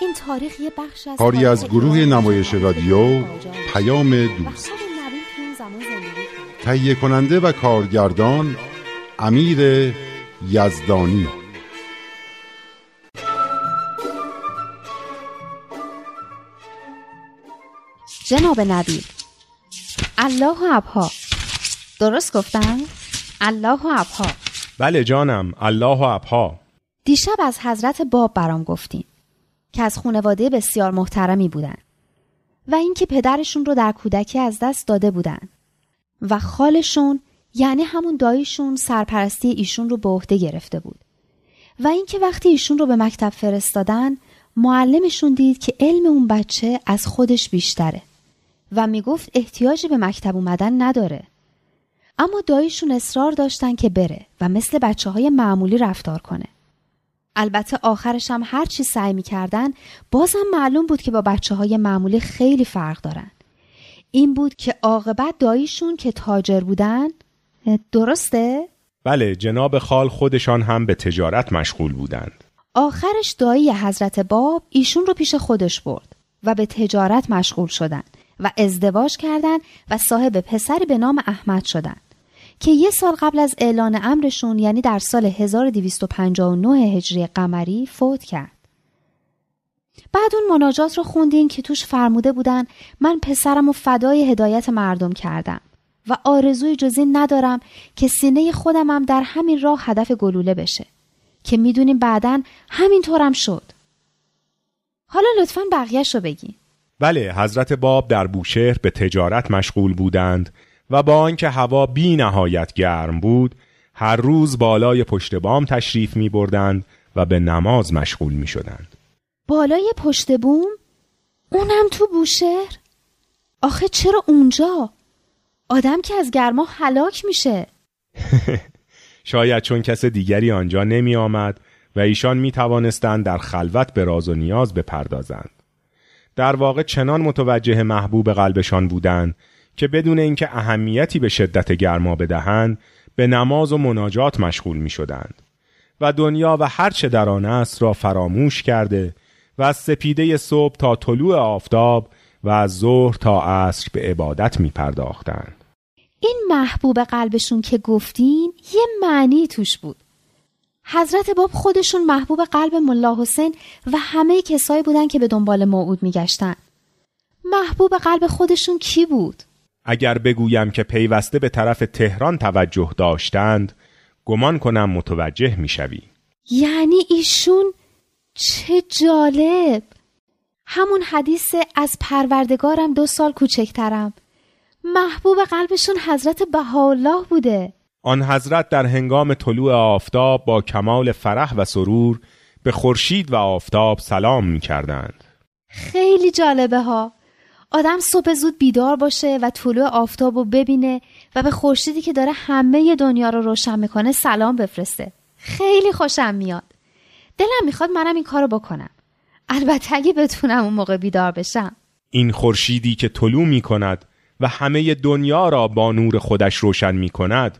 این تاریخ یه بخش از کاری از گروه نمایش رادیو پیام دوست. تهیه کننده و کارگردان امیر یزدانی. جناب نبیل الله و ابها. درست گفتم؟ الله و ابها. بله جانم الله و ابها. دیشب از حضرت باب برام گفتین. که از خانواده بسیار محترمی بودن و اینکه پدرشون رو در کودکی از دست داده بودن و خالشون یعنی همون داییشون سرپرستی ایشون رو به عهده گرفته بود و اینکه وقتی ایشون رو به مکتب فرستادن معلمشون دید که علم اون بچه از خودش بیشتره و می‌گفت احتیاجی به مکتب اومدن نداره. اما داییشون اصرار داشتن که بره و مثل بچه های معمولی رفتار کنه. البته آخرش هم هر چی سعی می‌کردن بازم معلوم بود که با بچه های معمولی خیلی فرق دارن. این بود که عاقبت داییشون که تاجر بودن درسته؟ بله جناب خال خودشان هم به تجارت مشغول بودند. آخرش دایی حضرت باب ایشون رو پیش خودش برد و به تجارت مشغول شدن و ازدواج کردند و صاحب پسری به نام احمد شدند که یه سال قبل از اعلان امرشون یعنی در سال 1259 هجری قمری فوت کرد. بعد اون مناجات رو خوندین که توش فرموده بودن من پسرم و فدای هدایت مردم کردم و آرزوی جزی ندارم که سینه خودم هم در همین راه هدف گلوله بشه که می‌دونیم بعدا همینطورم شد. حالا لطفا بقیهش رو بگین. بله حضرت باب در بوشهر به تجارت مشغول بودند و با آنکه هوا بی نهایت گرم بود هر روز بالای پشت بام تشریف می بردند و به نماز مشغول می شدند. بالای پشت بوم؟ اونم تو بوشهر؟ آخه چرا اونجا؟ آدم که از گرما هلاک میشه شاید چون کس دیگری آنجا نمی آمد و ایشان می توانستند در خلوت به راز و نیاز بپردازند. در واقع چنان متوجه محبوب قلبشان بودند که بدون اینکه اهمیتی به شدت گرما بدهند به نماز و مناجات مشغول می شدند و دنیا و هر چه در آن است را فراموش کرده و از سپیده صبح تا طلوع آفتاب و از ظهر تا عصر به عبادت می پرداختند. این محبوب قلبشون که گفتین یه معنی توش بود. حضرت باب خودشون محبوب قلب ملا حسین و همه کسایی بودن که به دنبال موعود میگشتن. محبوب قلب خودشون کی بود؟ اگر بگویم که پیوسته به طرف تهران توجه داشتند گمان کنم متوجه می‌شوی. یعنی ایشون چه جالب! همون حدیث از پروردگارم دو سال کوچکترم. محبوب قلبشون حضرت بهاءالله بوده. آن حضرت در هنگام طلوع آفتاب با کمال فرح و سرور به خورشید و آفتاب سلام می کردند. خیلی جالبه ها. آدم صبح زود بیدار باشه و طلوع آفتاب رو ببینه و به خورشیدی که داره همه دنیا رو روشن می‌کنه سلام بفرسته. خیلی خوشم میاد. دلم می‌خواد منم این کارو بکنم. البته اگه بتونم اون موقع بیدار بشم. این خورشیدی که طلوع می‌کند و همه دنیا را با نور خودش روشن می‌کند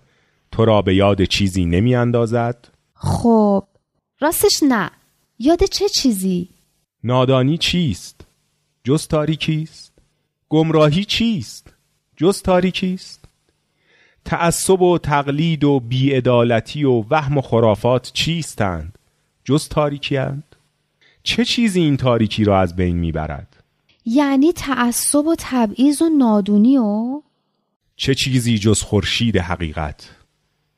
تو را به یاد چیزی نمیاندازد؟ خب راستش نه. یاد چه چیزی؟ نادانی چیست؟ جز تاریکیست گمراهی چیست؟ جز تاریکیست؟ تعصب و تقلید و بیعدالتی و وهم و خرافات چیستند؟ جز تاریکی چه چیزی این تاریکی را از بین می‌برد؟ یعنی تعصب و تبعیض و نادونی و؟ چه چیزی جز خورشید حقیقت؟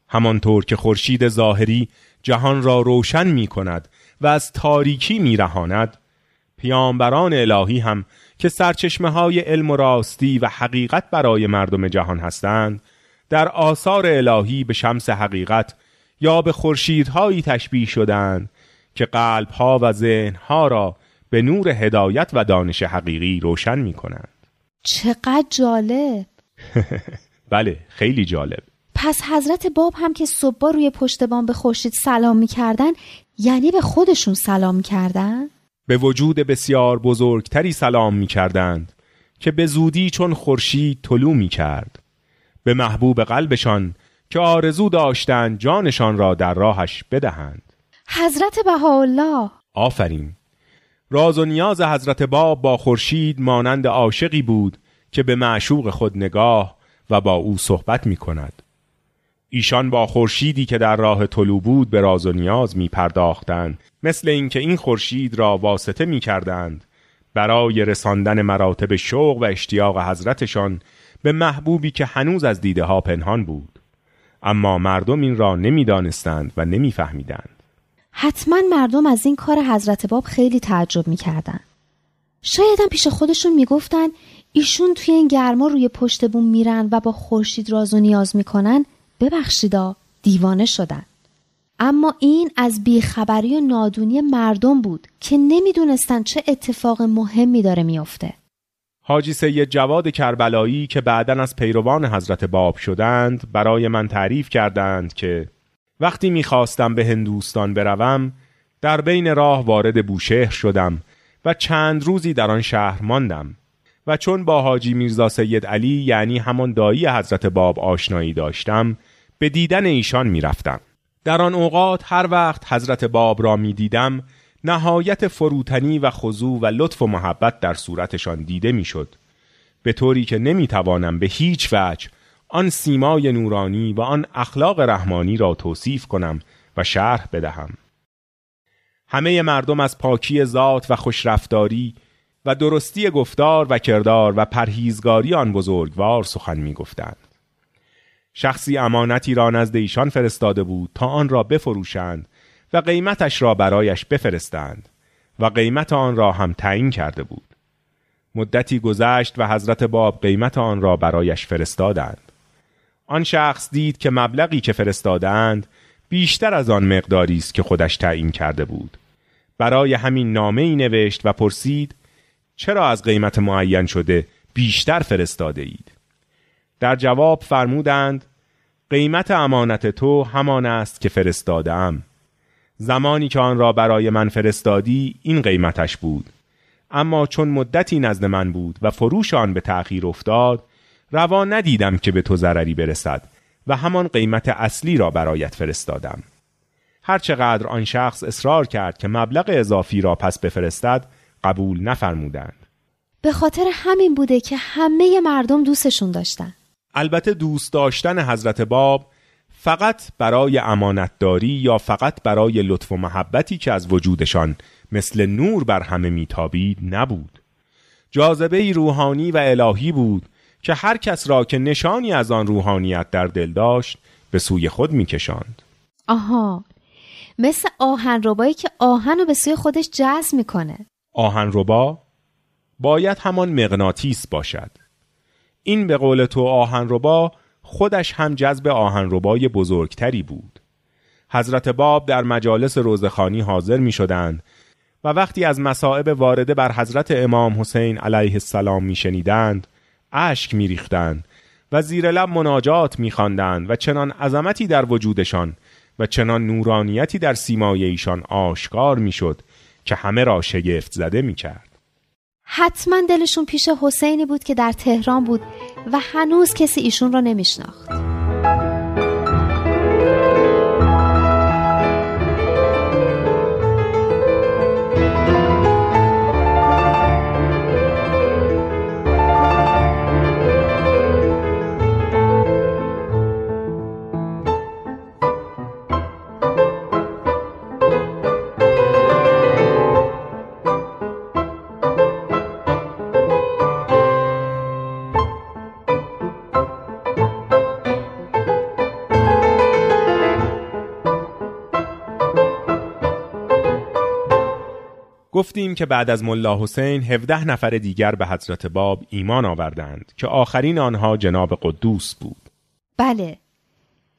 همانطور که خورشید ظاهری جهان را روشن می کند و از تاریکی می رهاند پیامبران الهی هم که سرچشمه های علم و راستی و حقیقت برای مردم جهان هستند در آثار الهی به شمس حقیقت یا به خورشیدهایی تشبیه شدند که قلبها و ذهنها را به نور هدایت و دانش حقیقی روشن می کنند. چقدر جالب بله خیلی جالب پس حضرت باب هم که صبح روی پشت بام به خورشید سلام می‌کردن یعنی به خودشون سلام می‌کردن؟ به وجود بسیار بزرگتری سلام می‌کردند که به زودی چون خورشید طلوع می‌کرد. به محبوب قلبشان که آرزو داشتند جانشان را در راهش بدهند. حضرت بهاءالله. آفرین. راز و نیاز حضرت باب با خورشید مانند عاشقی بود که به معشوق خود نگاه و با او صحبت می کند. ایشان با خورشیدی که در راه طلوع بود به راز و نیاز می پرداختند مثل اینکه این خورشید را واسطه می کردند برای رساندن مراتب شوق و اشتیاق حضرتشان به محبوبی که هنوز از دیده ها پنهان بود. اما مردم این را نمی‌دانستند و نمیفهمیدند. حتما مردم از این کار حضرت باب خیلی تعجب می‌کردن شایدم پیش خودشون می‌گفتن ایشون توی این گرما روی پشت بوم میرن و با خورشید راز و نیاز می‌کنن ببخشیدا دیوانه شدن. اما این از بیخبری و نادونی مردم بود که نمی‌دونستن چه اتفاق مهمی داره میافته. حاجی سید جواد کربلایی که بعدا از پیروان حضرت باب شدند برای من تعریف کردند که وقتی می‌خواستم به هندوستان بروم در بین راه وارد بوشهر شدم و چند روزی در آن شهر ماندم. و چون با حاجی میرزا سید علی یعنی همان دایی حضرت باب آشنایی داشتم به دیدن ایشان می‌رفتم. در آن اوقات هر وقت حضرت باب را می‌دیدم نهایت فروتنی و خضوع و لطف و محبت در صورتشان دیده می‌شد. به طوری که نمی‌توانم به هیچ وجه آن سیمای نورانی و آن اخلاق رحمانی را توصیف کنم و شرح بدهم. همه مردم از پاکی ذات و خوشرفتاری و درستی گفتار و کردار و پرهیزگاری آن بزرگوار سخن می‌گفتند. شخصی امانتی را نزد ایشان فرستاده بود تا آن را بفروشند و قیمتش را برایش بفرستند و قیمت آن را هم تعیین کرده بود. مدتی گذشت و حضرت باب قیمت آن را برایش فرستادند. آن شخص دید که مبلغی که فرستادند بیشتر از آن مقداری است که خودش تعیین کرده بود. برای همین نامه ای نوشت و پرسید چرا از قیمت معین شده بیشتر فرستاده اید در جواب فرمودند قیمت امانت تو همان است که فرستادم زمانی که آن را برای من فرستادی این قیمتش بود. اما چون مدتی نزد من بود و فروش آن به تأخیر افتاد روا ندیدم که به تو ضرری برسد و همان قیمت اصلی را برایت فرستادم. هرچقدر آن شخص اصرار کرد که مبلغ اضافی را پس بفرستد قبول نفرمودند. به خاطر همین بوده که همه مردم دوستشون داشتن. البته دوست داشتن حضرت باب فقط برای امانتداری یا فقط برای لطف و محبتی که از وجودشان مثل نور بر همه میتابید نبود. جاذبه روحانی و الهی بود که هر کس را که نشانی از آن روحانیت در دل داشت به سوی خود میکشاند. آها مثل آهن ربایی که آهن رو به سوی خودش جذب می‌کنه. آهن ربا باید همان مغناطیس باشد. این به قول تو آهن ربا خودش هم جذب آهن ربای بزرگتری بود حضرت باب در مجالس روزخانی حاضر می شدند و وقتی از مصائب وارده بر حضرت امام حسین علیه السلام می شنیدند اشک می ریختند و زیر لب مناجات می خواندند و چنان عظمتی در وجودشان و چنان نورانیتی در سیمای ایشان آشکار می شد که همه را شگفت زده می کرد. حتما دلشون پیش حسینی بود که در تهران بود و هنوز کسی ایشون را نمیشناخت. گفتیم که بعد از ملا حسین 17 نفر دیگر به حضرت باب ایمان آوردند که آخرین آنها جناب قدوس بود. بله.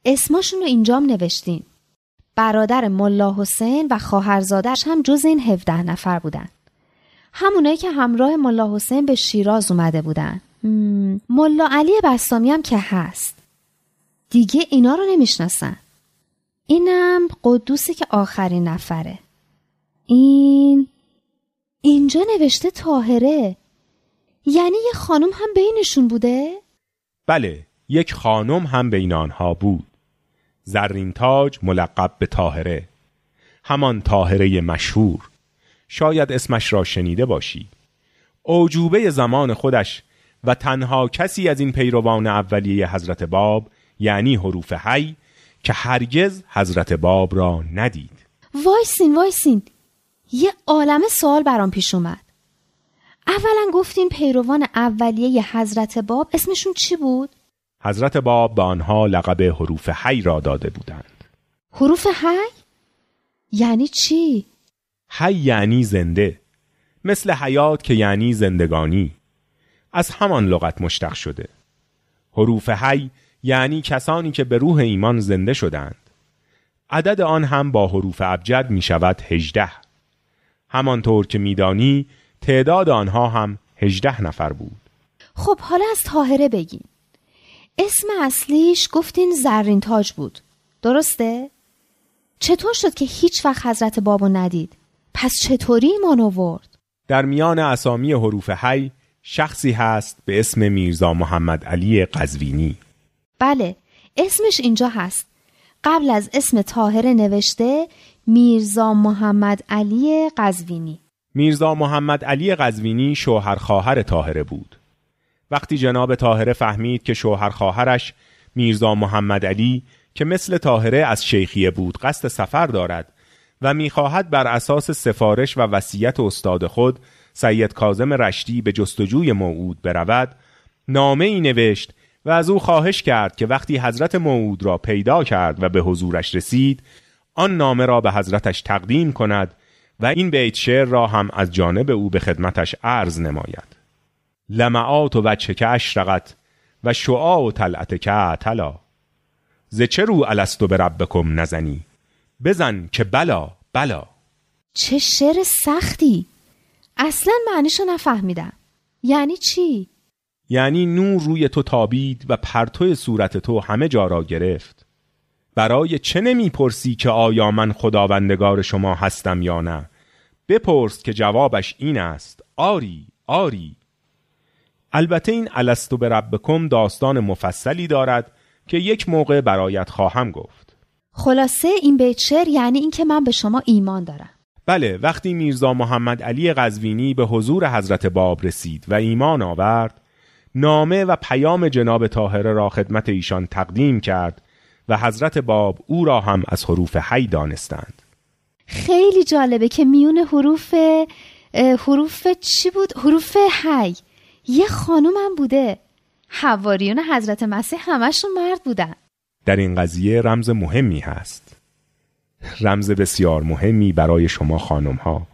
اسماشون رو اینجام نوشتیم. برادر ملا حسین و خواهرزادش هم جز این 17 نفر بودند. همونایی که همراه ملا حسین به شیراز اومده بودند. ملا علی بستامی هم که هست دیگه اینا رو نمی‌شناسن اینم قدوسی که آخرین نفره این اینجا نوشته تاهره یعنی یه خانم هم بینشون بوده؟ بله یک خانم هم بین آنها بود. زرین تاج ملقب به تاهره همان تاهره مشهور. شاید اسمش را شنیده باشی. اوجوبه زمان خودش و تنها کسی از این پیروان اولیه حضرت باب یعنی حروف حی که هرگز حضرت باب را ندید. وایسین وایسین. یه عالم سوال برام پیش اومد اولا گفتین پیروان اولیه حضرت باب اسمشون چی بود؟ حضرت باب به آنها لقب حروف حی را داده بودند حروف حی؟ یعنی چی؟ حی یعنی زنده مثل حیات که یعنی زندگانی از همان لغت مشتق شده حروف حی یعنی کسانی که به روح ایمان زنده شدند عدد آن هم با حروف ابجد می شود هجده همانطور که میدانی تعداد آنها هم هجده نفر بود خب حالا از تاهره بگین اسم اصلیش گفتین زرین تاج بود درسته؟ چطور شد که هیچ وقت حضرت بابو ندید؟ پس چطوری ایمان آورد؟ در میان اسامی حروف حی شخصی هست به اسم میرزا محمد علی قزوینی بله اسمش اینجا هست قبل از اسم تاهره نوشته میرزا محمد علی قزوینی. میرزا محمد علی قزوینی شوهر خواهر تاهره بود. وقتی جناب تاهره فهمید که شوهر خواهرش میرزا محمد علی که مثل تاهره از شیخیه بود قصد سفر دارد و می‌خواهد بر اساس سفارش و وصیت استاد خود سید کازم رشتی به جستجوی موعود برود نامه ای نوشت و از او خواهش کرد که وقتی حضرت موعود را پیدا کرد و به حضورش رسید آن نامه را به حضرتش تقدیم کند و این بیت شعر را هم از جانب او به خدمتش عرض نماید. لمعات و وچه که اشرقت و شعاع و طلعت که عطلا ز چه رو الستو به ربکم نزنی؟ بزن که بلا بلا. چه شعر سختی. اصلا معنیشو نفهمیدم. یعنی چی؟ یعنی نور روی تو تابید و پرتو صورت تو همه جا را گرفت. برای چه نمی‌پرسی که آیا من خداوندگار شما هستم یا نه؟ بپرس که جوابش این است. آری آری. البته این الستو به ربکم داستان مفصلی دارد که یک موقع برایت خواهم گفت. خلاصه این بیت شعر یعنی اینکه من به شما ایمان دارم. بله وقتی میرزا محمد علی قزوینی به حضور حضرت باب رسید و ایمان آورد نامه و پیام جناب طاهره را خدمت ایشان تقدیم کرد و حضرت باب او را هم از حروف حی دانستند. خیلی جالبه که میون حروف حروف چی بود؟ حروف حی. یه خانوم هم بوده. حواریون حضرت مسیح همشون مرد بودن. در این قضیه رمز مهمی هست. رمز بسیار مهمی برای شما خانم ها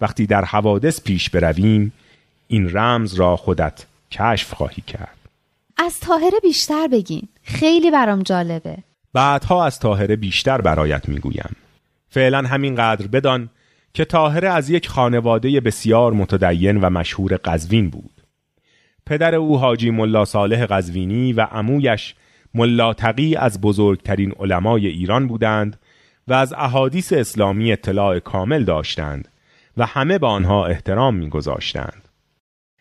وقتی در حوادث پیش برویم این رمز را خودت کشف خواهی کرد. از تاهره بیشتر بگین. خیلی برام جالبه. بعدها از تاهره بیشتر برایت می‌گویم. فعلا همینقدر بدان که تاهره از یک خانواده بسیار متدین و مشهور قزوین بود. پدر او حاجی ملا صالح قزوینی و عمویش ملا تقی از بزرگترین علمای ایران بودند و از احادیث اسلامی اطلاع کامل داشتند و همه به آنها احترام میگذاشتند.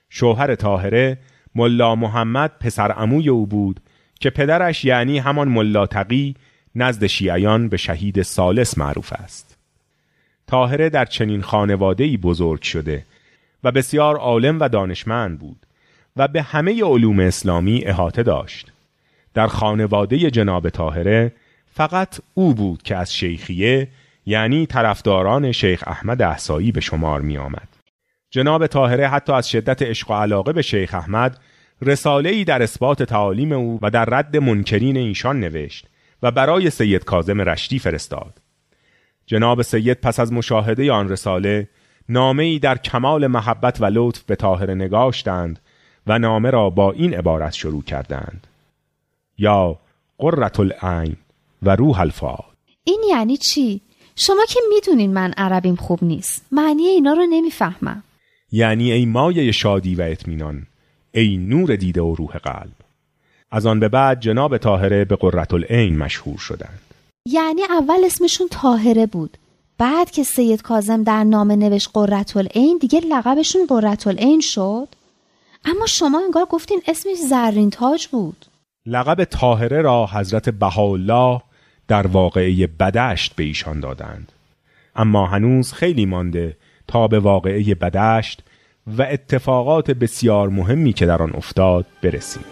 شوهر طاهره ملا محمد پسر عموی او بود که پدرش یعنی همان ملا تقی نزد شیعیان به شهید سالس معروف است. طاهره در چنین خانواده‌ای بزرگ شده و بسیار عالم و دانشمند بود و به همه علوم اسلامی احاطه داشت. در خانواده جناب طاهره فقط او بود که از شیخیه یعنی طرفداران شیخ احمد احسایی به شمار می آمد. جناب طاهره حتی از شدت عشق و علاقه به شیخ احمد رساله ای در اثبات تعالیم او و در رد منکرین ایشان نوشت و برای سید کازم رشتی فرستاد. جناب سید پس از مشاهده آن رساله نامه ای در کمال محبت و لطف به طاهره نگاشتند و نامه را با این عبارت شروع کردند یا قررت العین و روح الفاد این یعنی چی؟ شما که می‌دونین من عربیم خوب نیست معنی اینا رو نمی‌فهمم یعنی ای مایه شادی و اطمینان ای نور دیده و روح قلب. از آن به بعد جناب طاهره به قررت العین مشهور شدند. یعنی اول اسمشون طاهره بود. بعد که سید کازم در نامه نوشت قررت العین دیگه لقبشون قررت العین شد. اما شما انگار گفتین اسمش زرین تاج بود. لقب طاهره را حضرت بهاءالله در واقعه بدشت به ایشان دادند. اما هنوز خیلی مانده تا به واقعه بدشت و اتفاقات بسیار مهمی که در آن افتاد برسیم.